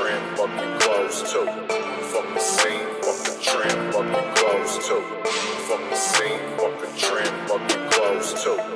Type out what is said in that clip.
trim, fucking your clothes too. Fuck the scene, fuck the trim, fucking your clothes too. Fuck the scene, fuck the trim, fucking your clothes too.